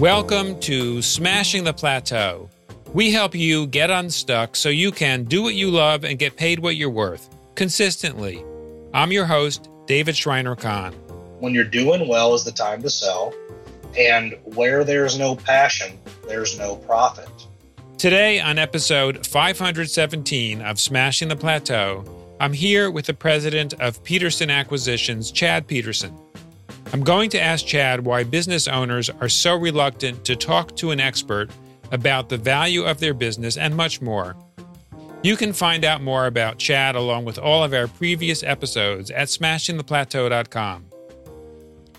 Welcome to Smashing the Plateau. We help you get unstuck so you can do what you love and get paid what you're worth consistently. I'm your host, David Shriner Cahn. When you're doing well is the time to sell, and where there's no passion, there's no profit. Today, on episode 517 of Smashing the Plateau, I'm here with the president of Peterson Acquisitions, Chad Peterson. I'm going to ask Chad why business owners are so reluctant to talk to an expert about the value of their business and much more. You can find out more about Chad along with all of our previous episodes at smashingtheplateau.com.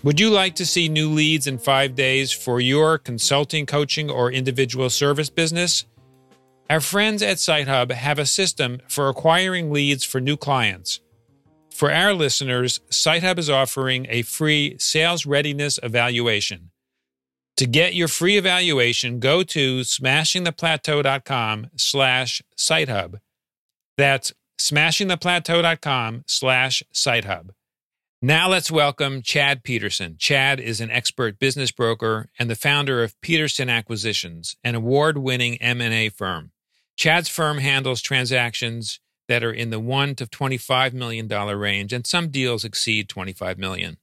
Would you like to see new leads in five days for your consulting, coaching, or individual service business? Our friends at SiteHub have a system for acquiring leads for new clients. For our listeners, SiteHub is offering a free sales readiness evaluation. To get your free evaluation, go to smashingtheplateau.com slash SiteHub. That's smashingtheplateau.com slash SiteHub. Now let's welcome Chad Peterson. Chad is an expert business broker and the founder of Peterson Acquisitions, an award-winning M&A firm. Chad's firm handles transactions that are in the 1 to 25 million dollar range and some deals exceed 25 million.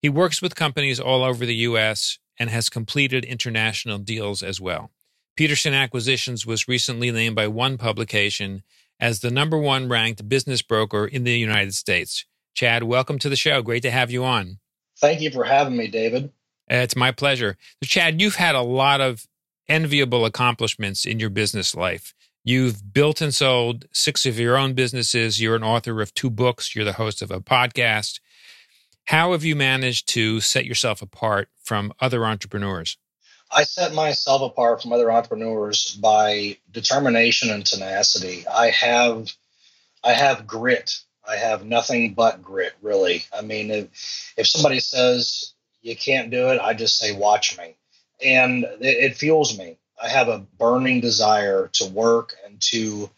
He works with companies all over the US and has completed international deals as well. Peterson Acquisitions was recently named by one publication as the number 1 ranked business broker in the United States. Chad, welcome to the show. Great to have you on. Thank you for having me, David. Uh, it's my pleasure. So, Chad, you've had a lot of enviable accomplishments in your business life. You've built and sold six of your own businesses. You're an author of two books. You're the host of a podcast. How have you managed to set yourself apart from other entrepreneurs? I set myself apart from other entrepreneurs by determination and tenacity. I have I have grit. I have nothing but grit, really. I mean, if, if somebody says you can't do it, I just say, watch me. And it, it fuels me. I have a burning desire to work and to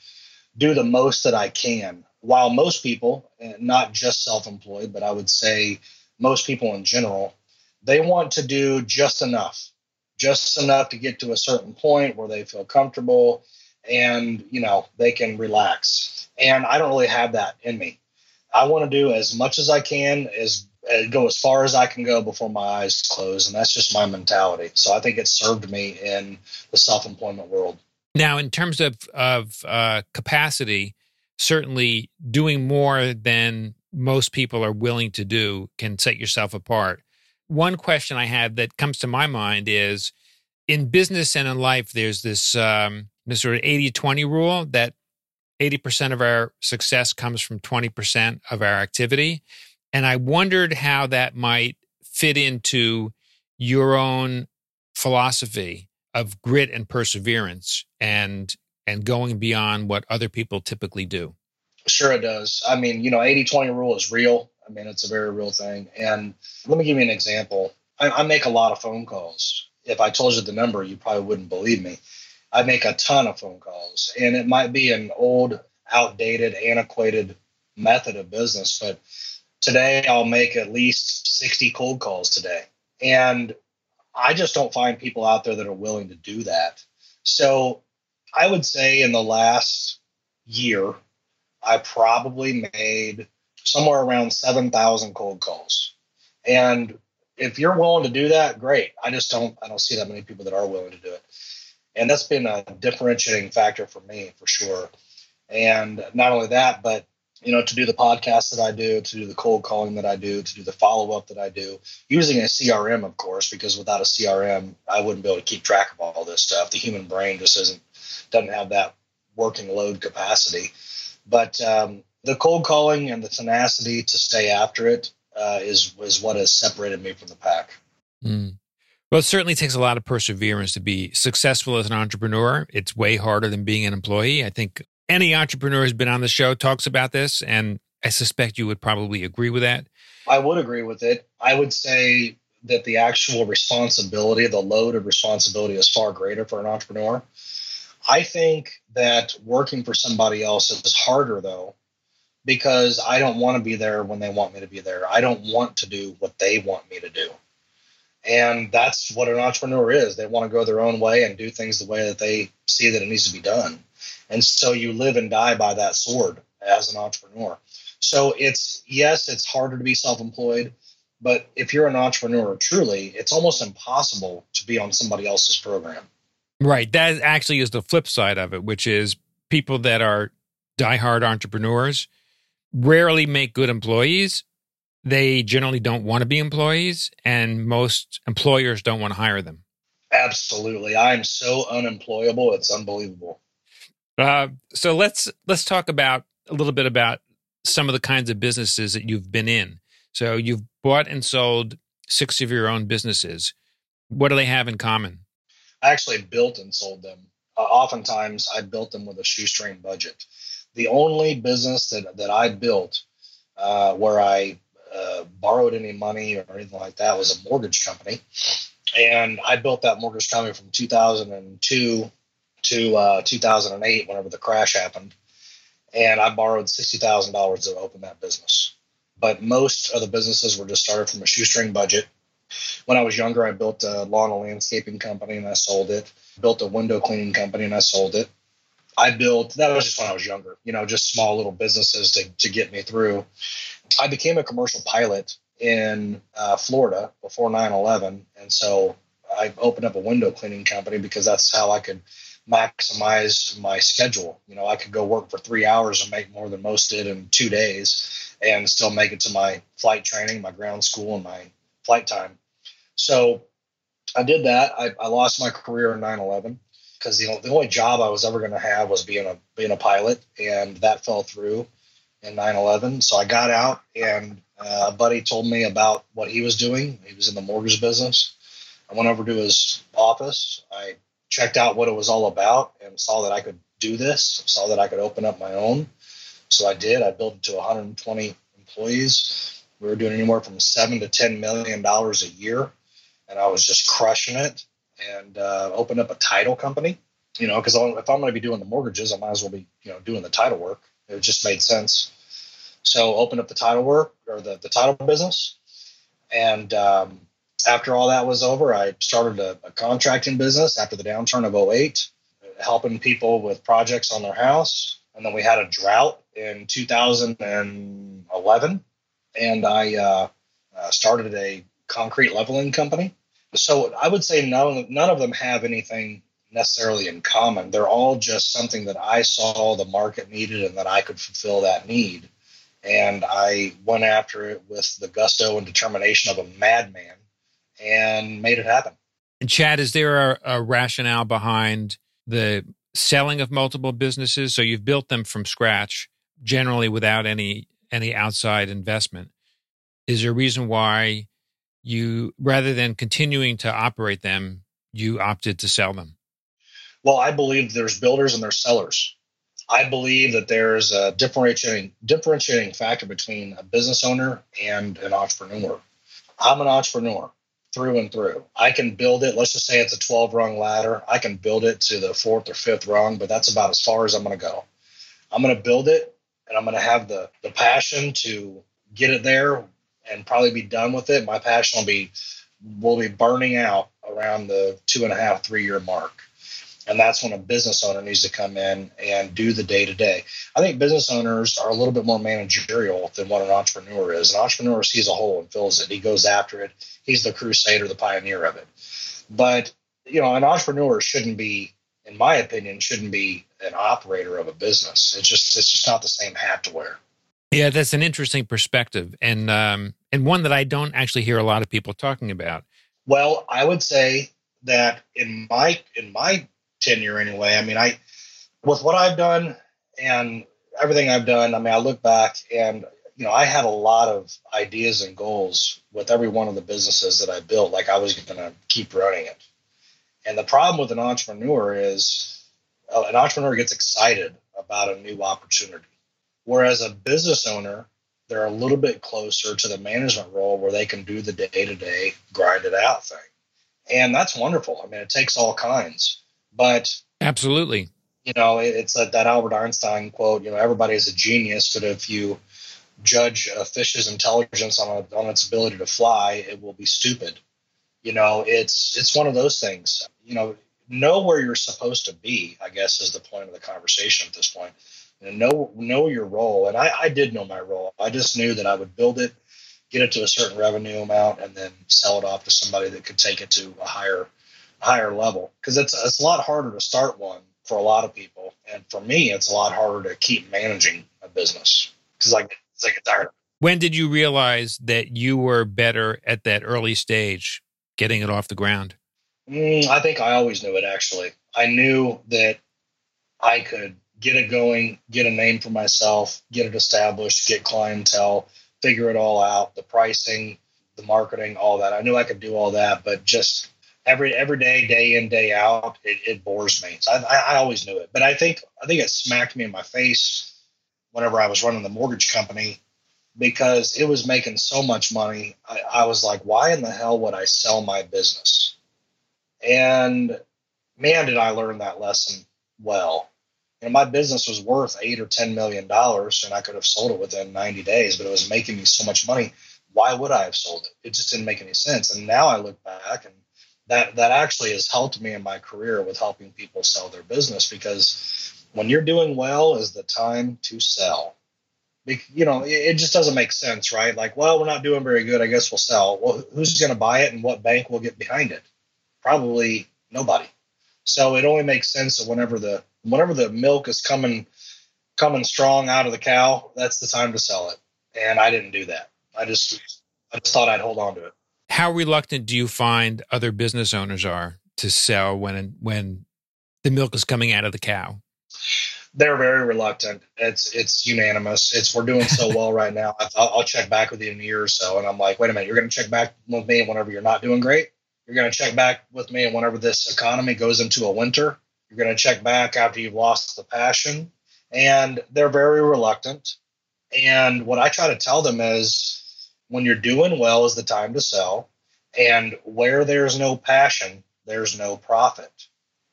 do the most that I can. While most people, not just self employed, but I would say most people in general, they want to do just enough, just enough to get to a certain point where they feel comfortable and, you know, they can relax. And I don't really have that in me. I want to do as much as I can, as go as far as I can go before my eyes close, and that's just my mentality. So I think it served me in the self-employment world. Now, in terms of of uh, capacity, certainly doing more than most people are willing to do can set yourself apart. One question I have that comes to my mind is in business and in life, there's this, um, this sort of 80 20 rule that 80% of our success comes from 20% of our activity. And I wondered how that might fit into your own philosophy of grit and perseverance and and going beyond what other people typically do. Sure it does. I mean, you know, 80-20 rule is real. I mean, it's a very real thing. And let me give you an example. I, I make a lot of phone calls. If I told you the number, you probably wouldn't believe me. I make a ton of phone calls, and it might be an old, outdated, antiquated method of business, but today I'll make at least 60 cold calls today. And I just don't find people out there that are willing to do that. So I would say in the last year, I probably made somewhere around 7,000 cold calls. And if you're willing to do that, great. I just don't I don't see that many people that are willing to do it. And that's been a differentiating factor for me for sure. And not only that, but you know, to do the podcast that I do, to do the cold calling that I do, to do the follow up that I do, using a CRM, of course, because without a CRM, I wouldn't be able to keep track of all this stuff. The human brain just isn't doesn't have that working load capacity. But um, the cold calling and the tenacity to stay after it uh, is is what has separated me from the pack. Mm. Well, it certainly takes a lot of perseverance to be successful as an entrepreneur. It's way harder than being an employee. I think any entrepreneur who's been on the show talks about this, and I suspect you would probably agree with that. I would agree with it. I would say that the actual responsibility, the load of responsibility is far greater for an entrepreneur. I think that working for somebody else is harder though, because I don't want to be there when they want me to be there. I don't want to do what they want me to do. And that's what an entrepreneur is. They want to go their own way and do things the way that they see that it needs to be done. And so you live and die by that sword as an entrepreneur. So it's yes, it's harder to be self-employed, but if you're an entrepreneur truly, it's almost impossible to be on somebody else's program. Right. That actually is the flip side of it, which is people that are diehard entrepreneurs rarely make good employees. They generally don't want to be employees, and most employers don't want to hire them. Absolutely. I'm so unemployable. It's unbelievable. Uh, so let's let's talk about a little bit about some of the kinds of businesses that you've been in. So you've bought and sold six of your own businesses. What do they have in common? I actually built and sold them. Uh, oftentimes, I built them with a shoestring budget. The only business that, that I built uh, where I uh, borrowed any money or anything like that was a mortgage company. And I built that mortgage company from 2002 to uh, 2008, whenever the crash happened. And I borrowed $60,000 to open that business. But most of the businesses were just started from a shoestring budget when I was younger, I built a lawn and landscaping company and I sold it. Built a window cleaning company and I sold it. I built that was just when I was younger, you know, just small little businesses to, to get me through. I became a commercial pilot in uh, Florida before 9 11. And so I opened up a window cleaning company because that's how I could maximize my schedule. You know, I could go work for three hours and make more than most did in two days and still make it to my flight training, my ground school, and my flight time. So I did that. I, I lost my career in 9/11 because you know the only job I was ever going to have was being a being a pilot, and that fell through in 9/11. So I got out, and uh, a buddy told me about what he was doing. He was in the mortgage business. I went over to his office. I checked out what it was all about and saw that I could do this. Saw that I could open up my own. So I did. I built it to 120 employees. We were doing anywhere from seven to ten million dollars a year and I was just crushing it and uh, opened up a title company. You know, because if I'm going to be doing the mortgages, I might as well be you know doing the title work. It just made sense. So opened up the title work or the the title business, and um, after all that was over, I started a, a contracting business after the downturn of 08, helping people with projects on their house. And then we had a drought in 2011, and I uh, uh, started a concrete leveling company so I would say none, none of them have anything necessarily in common. They're all just something that I saw the market needed and that I could fulfill that need. And I went after it with the gusto and determination of a madman and made it happen. And Chad, is there a, a rationale behind the selling of multiple businesses? So you've built them from scratch, generally without any any outside investment. Is there a reason why you rather than continuing to operate them, you opted to sell them? Well, I believe there's builders and there's sellers. I believe that there's a differentiating differentiating factor between a business owner and an entrepreneur. I'm an entrepreneur through and through. I can build it. Let's just say it's a 12 rung ladder. I can build it to the fourth or fifth rung, but that's about as far as I'm going to go. I'm going to build it and I'm going to have the, the passion to get it there and probably be done with it. My passion will be will be burning out around the two and a half, three year mark. And that's when a business owner needs to come in and do the day to day. I think business owners are a little bit more managerial than what an entrepreneur is. An entrepreneur sees a hole and fills it. He goes after it. He's the crusader, the pioneer of it. But you know, an entrepreneur shouldn't be, in my opinion, shouldn't be an operator of a business. It's just it's just not the same hat to wear. Yeah, that's an interesting perspective, and um, and one that I don't actually hear a lot of people talking about. Well, I would say that in my in my tenure anyway. I mean, I with what I've done and everything I've done. I mean, I look back and you know I had a lot of ideas and goals with every one of the businesses that I built. Like I was going to keep running it. And the problem with an entrepreneur is uh, an entrepreneur gets excited about a new opportunity Whereas a business owner, they're a little bit closer to the management role where they can do the day to day grind it out thing. And that's wonderful. I mean, it takes all kinds, but absolutely, you know, it's that, that Albert Einstein quote, you know, everybody is a genius, but if you judge a fish's intelligence on, a, on its ability to fly, it will be stupid. You know, it's it's one of those things. You know, know where you're supposed to be. I guess is the point of the conversation at this point. You know, know know your role, and I, I did know my role. I just knew that I would build it, get it to a certain revenue amount, and then sell it off to somebody that could take it to a higher higher level. Because it's it's a lot harder to start one for a lot of people, and for me, it's a lot harder to keep managing a business because I, I get tired. When did you realize that you were better at that early stage, getting it off the ground? Mm, I think I always knew it. Actually, I knew that I could get it going, get a name for myself, get it established, get clientele, figure it all out, the pricing, the marketing, all that. I knew I could do all that, but just every every day, day in, day out, it, it bores me. So I, I, always knew it, but I think I think it smacked me in my face whenever I was running the mortgage company because it was making so much money. I, I was like, why in the hell would I sell my business? And man, did I learn that lesson well. Know, my business was worth eight or ten million dollars, and I could have sold it within 90 days, but it was making me so much money. Why would I have sold it? It just didn't make any sense. And now I look back and that that actually has helped me in my career with helping people sell their business because when you're doing well is the time to sell. You know it just doesn't make sense right? Like well we're not doing very good. I guess we'll sell. Well who's going to buy it and what bank will get behind it? Probably nobody. So it only makes sense that whenever the whenever the milk is coming coming strong out of the cow that's the time to sell it. And i didn't do that. I just i just thought i'd hold on to it how reluctant do you find other business owners are to sell when when the milk is coming out of the cow? They're very reluctant. It's it's unanimous. It's we're doing so well right now. I'll, I'll check back with you in a year or so, and I'm like, wait a minute, you're going to check back with me whenever you're not doing great. You're going to check back with me whenever this economy goes into a winter. You're going to check back after you've lost the passion, and they're very reluctant. And what I try to tell them is when you're doing well is the time to sell. And where there's no passion, there's no profit.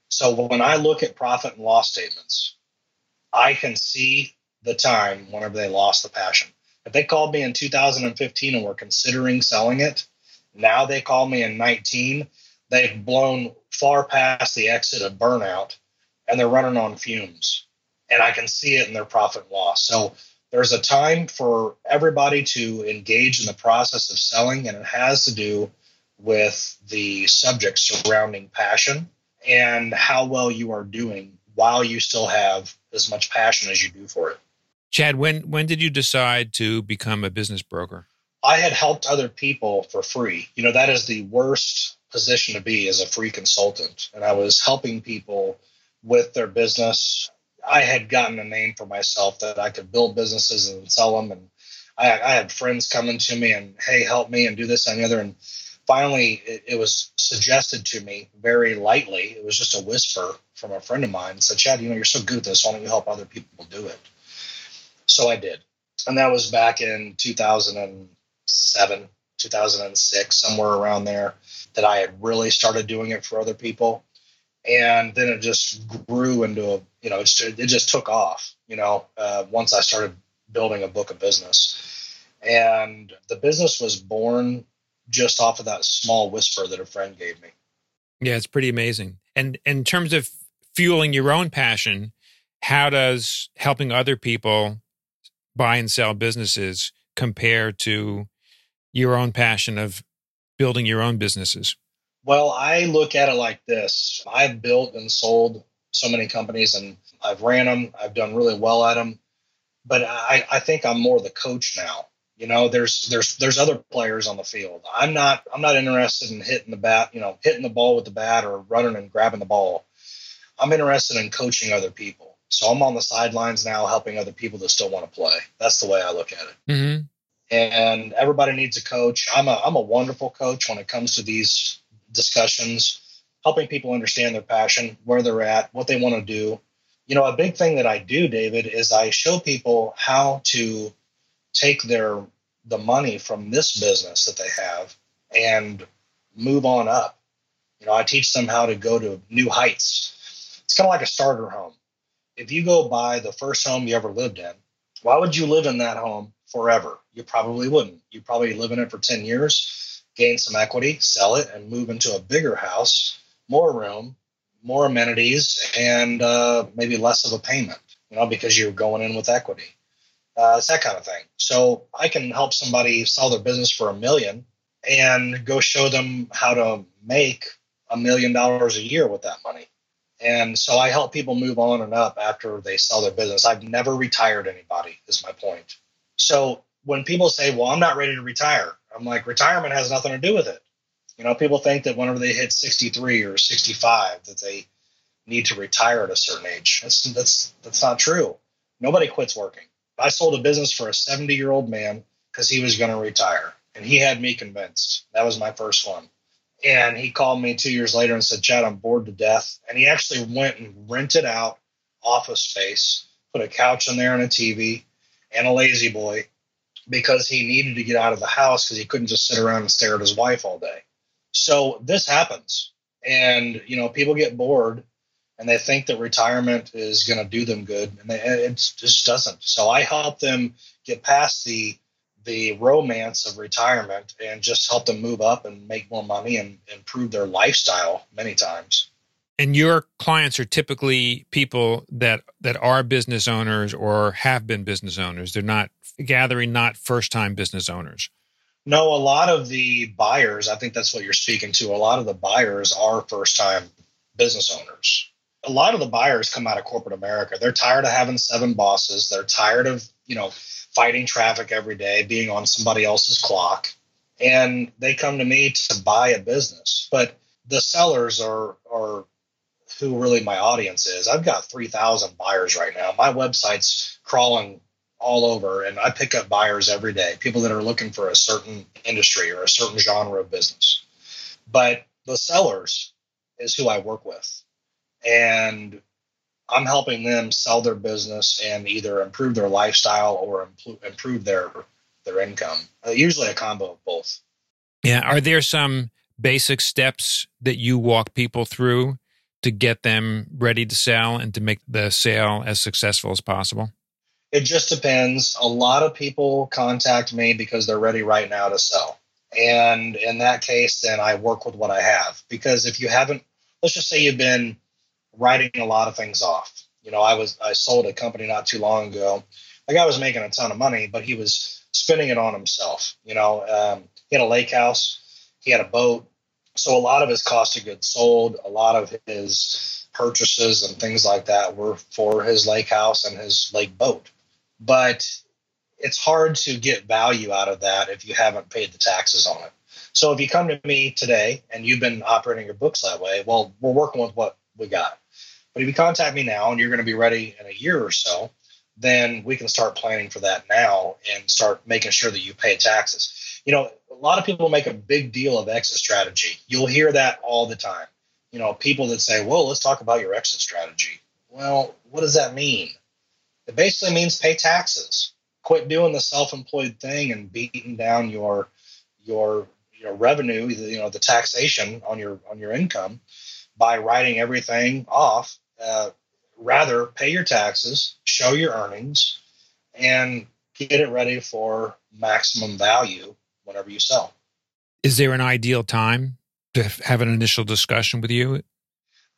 So when I look at profit and loss statements, I can see the time whenever they lost the passion. If they called me in 2015 and were considering selling it, now they call me in 19, they've blown far past the exit of burnout and they're running on fumes. And I can see it in their profit and loss. So there's a time for everybody to engage in the process of selling, and it has to do with the subject surrounding passion and how well you are doing while you still have as much passion as you do for it. Chad, when when did you decide to become a business broker? I had helped other people for free. You know, that is the worst position to be as a free consultant. And I was helping people with their business I had gotten a name for myself that I could build businesses and sell them. And I, I had friends coming to me and, hey, help me and do this and the other. And finally, it, it, was suggested to me very lightly. It was just a whisper from a friend of mine said, Chad, you know, you're so good at this. Why don't you help other people do it? So I did. And that was back in 2007, 2006, somewhere around there, that I had really started doing it for other people and then it just grew into a you know it just, took off you know uh, once i started building a book of business. And the business was born just off of that small whisper that a friend gave me. Yeah it's pretty amazing. And in terms of fueling your own passion how does helping other people buy and sell businesses compare to your own passion of building your own businesses well, I look at it like this I've built and sold so many companies and I've ran them, I've done really well at them. But I, I think I'm more the coach now. You know, there's there's there's other players on the field. I'm not I'm not interested in hitting the bat, you know, hitting the ball with the bat or running and grabbing the ball. I'm interested in coaching other people. So I'm on the sidelines now helping other people that still want to play. That's the way I look at it. Mm-hmm. And everybody needs a coach. I'm a I'm a wonderful coach when it comes to these discussions, helping people understand their passion, where they're at, what they want to do. You know, a big thing that I do, David, is I show people how to take their the money from this business that they have and move on up. You know, I teach them how to go to new heights. It's kind of like a starter home. If you go buy the first home you ever lived in, why would you live in that home forever? You probably wouldn't. You probably live in it for 10 years gain some equity, sell it, and move into a bigger house, more room, more amenities, and uh, maybe less of a payment, you know, because you're going in with equity. Uh, it's that kind of thing. So I can help somebody sell their business for a million and go show them how to make a million dollars a year with that money. And so I help people move on and up after they sell their business. I've never retired anybody, is my point. So when people say, well, I'm not ready to retire, I'm like, retirement has nothing to do with it. You know, people think that whenever they hit 63 or 65, that they need to retire at a certain age. That's, that's, that's not true. Nobody quits working. I sold a business for a 70 year old man because he was going to retire. And he had me convinced. That was my first one. And he called me two years later and said, Chad, I'm bored to death. And he actually went and rented out office space, put a couch in there and a TV and a lazy boy because he needed to get out of the house because he couldn't just sit around and stare at his wife all day. So this happens. And, you know, people get bored and they think that retirement is going to do them good. And they, it just doesn't. So I help them get past the the romance of retirement and just help them move up and make more money and improve their lifestyle many times. And your clients are typically people that that are business owners or have been business owners. They're not gathering not first time business owners. No, a lot of the buyers, I think that's what you're speaking to. A lot of the buyers are first time business owners. A lot of the buyers come out of corporate America. They're tired of having seven bosses. They're tired of, you know, fighting traffic every day, being on somebody else's clock. And they come to me to buy a business. But the sellers are, are who really my audience is. I've got 3,000 buyers right now. My website's crawling all over, and I pick up buyers every day, people that are looking for a certain industry or a certain genre of business. But the sellers is who I work with. And I'm helping them sell their business and either improve their lifestyle or improve their their income. Uh, usually a combo of both. Yeah, are there some basic steps that you walk people through to get them ready to sell and to make the sale as successful as possible? It just depends. A lot of people contact me because they're ready right now to sell. And in that case, then I work with what I have. Because if you haven't, let's just say you've been writing a lot of things off. You know, I was I sold a company not too long ago. The guy was making a ton of money, but he was spending it on himself. You know, um, he had a lake house, he had a boat, so a lot of his cost of goods sold, a lot of his purchases and things like that were for his lake house and his lake boat. But it's hard to get value out of that if you haven't paid the taxes on it. So if you come to me today and you've been operating your books that way, well, we're working with what we got. But if you contact me now and you're going to be ready in a year or so, then we can start planning for that now and start making sure that you pay taxes. You know, a lot of people make a big deal of exit strategy. You'll hear that all the time. You know, people that say, well, let's talk about your exit strategy. Well, what does that mean? It basically means pay taxes. Quit doing the self-employed thing and beating down your your revenue, you know, the taxation on your on your income by writing everything off uh, rather pay your taxes, show your earnings, and get it ready for maximum value whenever you sell. Is there an ideal time to have an initial discussion with you?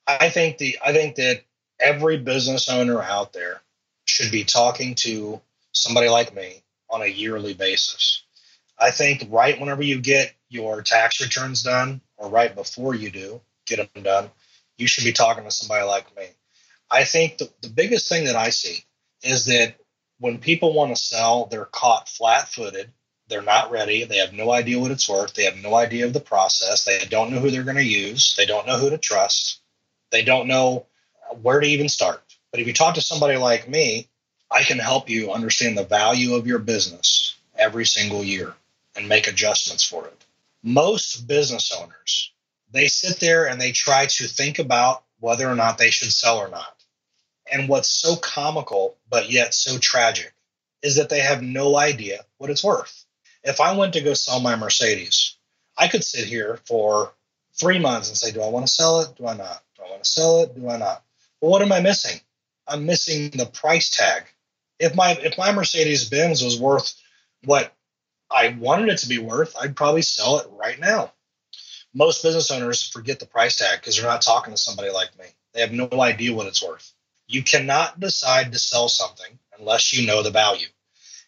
I think the I think that every business owner out there should be talking to somebody like me on a yearly basis. I think right whenever you get your tax returns done or right before you do get them done, you should be talking to somebody like me. I think the, the biggest thing that I see is that when people want to sell, they're caught flat footed. They're not ready. They have no idea what it's worth. They have no idea of the process. They don't know who they're going to use. They don't know who to trust. They don't know where to even start. But if you talk to somebody like me, I can help you understand the value of your business every single year and make adjustments for it. Most business owners they sit there and they try to think about whether or not they should sell or not. And what's so comical, but yet so tragic, is that they have no idea what it's worth. If I went to go sell my Mercedes, I could sit here for three months and say, Do I want to sell it? Do I not? Do I want to sell it? Do I not? Well, what am I missing? I'm missing the price tag. If my if my Mercedes Benz was worth what I wanted it to be worth, I'd probably sell it right now. Most business owners forget the price tag because they're not talking to somebody like me. They have no idea what it's worth. You cannot decide to sell something unless you know the value.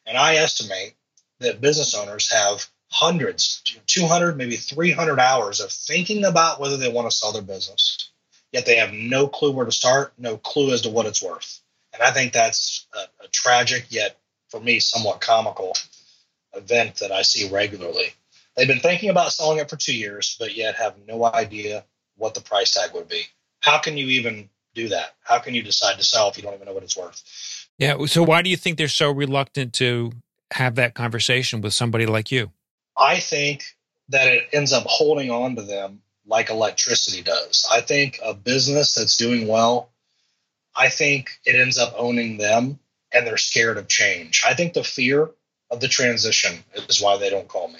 And I estimate that business owners have hundreds, 200, maybe 300 hours of thinking about whether they want to sell their business. Yet they have no clue where to start, no clue as to what it's worth. And I think that's a, a tragic, yet for me, somewhat comical event that I see regularly. They've been thinking about selling it for two years, but yet have no idea what the price tag would be. How can you even do that? How can you decide to sell if you don't even know what it's worth? Yeah. So why do you think they're so reluctant to have that conversation with somebody like you? I think that it ends up holding on to them like electricity does. I think a business that's doing well, I think it ends up owning them and they're scared of change. I think the fear of the transition is why they don't call me.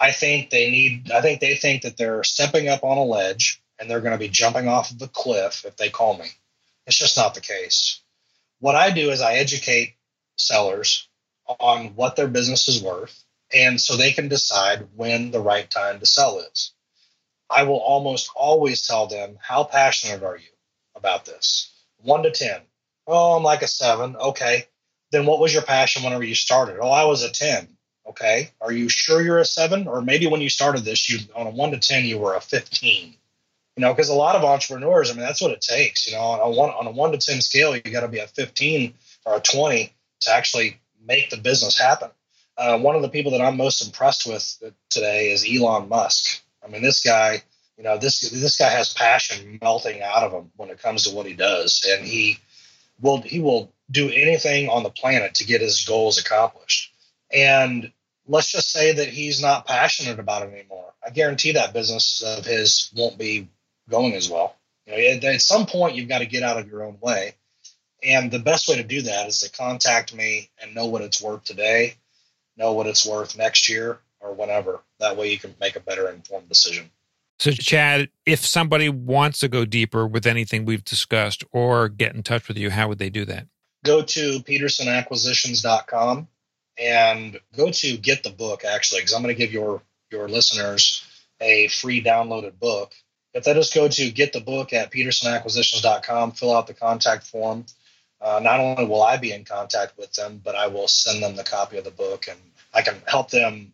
I think they need, I think they think that they're stepping up on a ledge and they're going to be jumping off of the cliff if they call me. It's just not the case. What I do is I educate sellers on what their business is worth and so they can decide when the right time to sell is. I will almost always tell them, How passionate are you about this? One to 10. Oh, I'm like a seven. Okay. Then what was your passion whenever you started? Oh, I was a 10. Okay. Are you sure you're a seven? Or maybe when you started this, you on a one to 10, you were a 15. You know, because a lot of entrepreneurs, I mean, that's what it takes. You know, on a one on a one to 10 scale, you got to be a 15 or a 20 to actually make the business happen. Uh, one of the people that I'm most impressed with today is Elon Musk. I mean, this guy, you know, this this guy has passion melting out of him when it comes to what he does, and he will he will do anything on the planet to get his goals accomplished. And let's just say that he's not passionate about it anymore. I guarantee that business of his won't be going as well. You know, at some point, you've got to get out of your own way. And the best way to do that is to contact me and know what it's worth today, know what it's worth next year or whenever. That way you can make a better informed decision. So, Chad, if somebody wants to go deeper with anything we've discussed or get in touch with you, how would they do that? Go to petersonacquisitions.com and go to get the book, actually, because I'm going to give your, your listeners a free downloaded book. If they just go to get the book at petersonacquisitions.com, fill out the contact form. Uh, not only will I be in contact with them, but I will send them the copy of the book and I can help them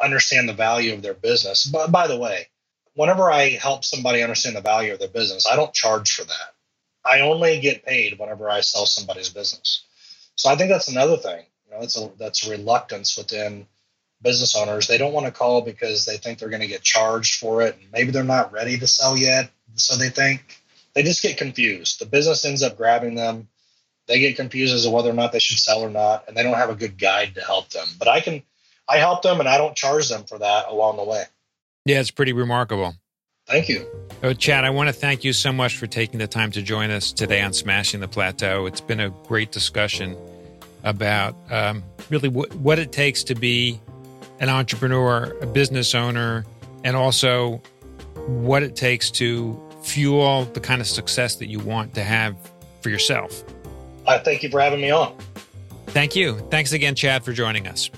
understand the value of their business. But by the way, whenever I help somebody understand the value of their business, I don't charge for that. I only get paid whenever I sell somebody's business. So I think that's another thing. You know, that's a that's reluctance within business owners. They don't want to call because they think they're going to get charged for it, and maybe they're not ready to sell yet. So they think they just get confused. The business ends up grabbing them. They get confused as to whether or not they should sell or not, and they don't have a good guide to help them. But I can, I help them, and I don't charge them for that along the way. Yeah, it's pretty remarkable. Thank you. Oh, Chad, I want to thank you so much for taking the time to join us today on Smashing the Plateau. It's been a great discussion about um, really w- what it takes to be an entrepreneur, a business owner, and also what it takes to fuel the kind of success that you want to have for yourself. I thank you for having me on. Thank you. Thanks again, Chad, for joining us.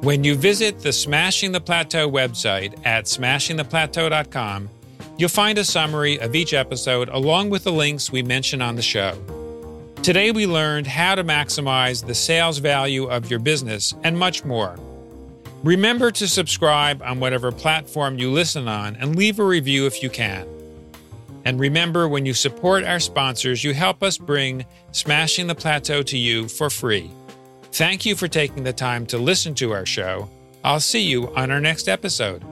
When you visit the Smashing the Plateau website at smashingtheplateau.com, you'll find a summary of each episode along with the links we mention on the show. Today, we learned how to maximize the sales value of your business and much more. Remember to subscribe on whatever platform you listen on and leave a review if you can. And remember, when you support our sponsors, you help us bring Smashing the Plateau to you for free. Thank you for taking the time to listen to our show. I'll see you on our next episode.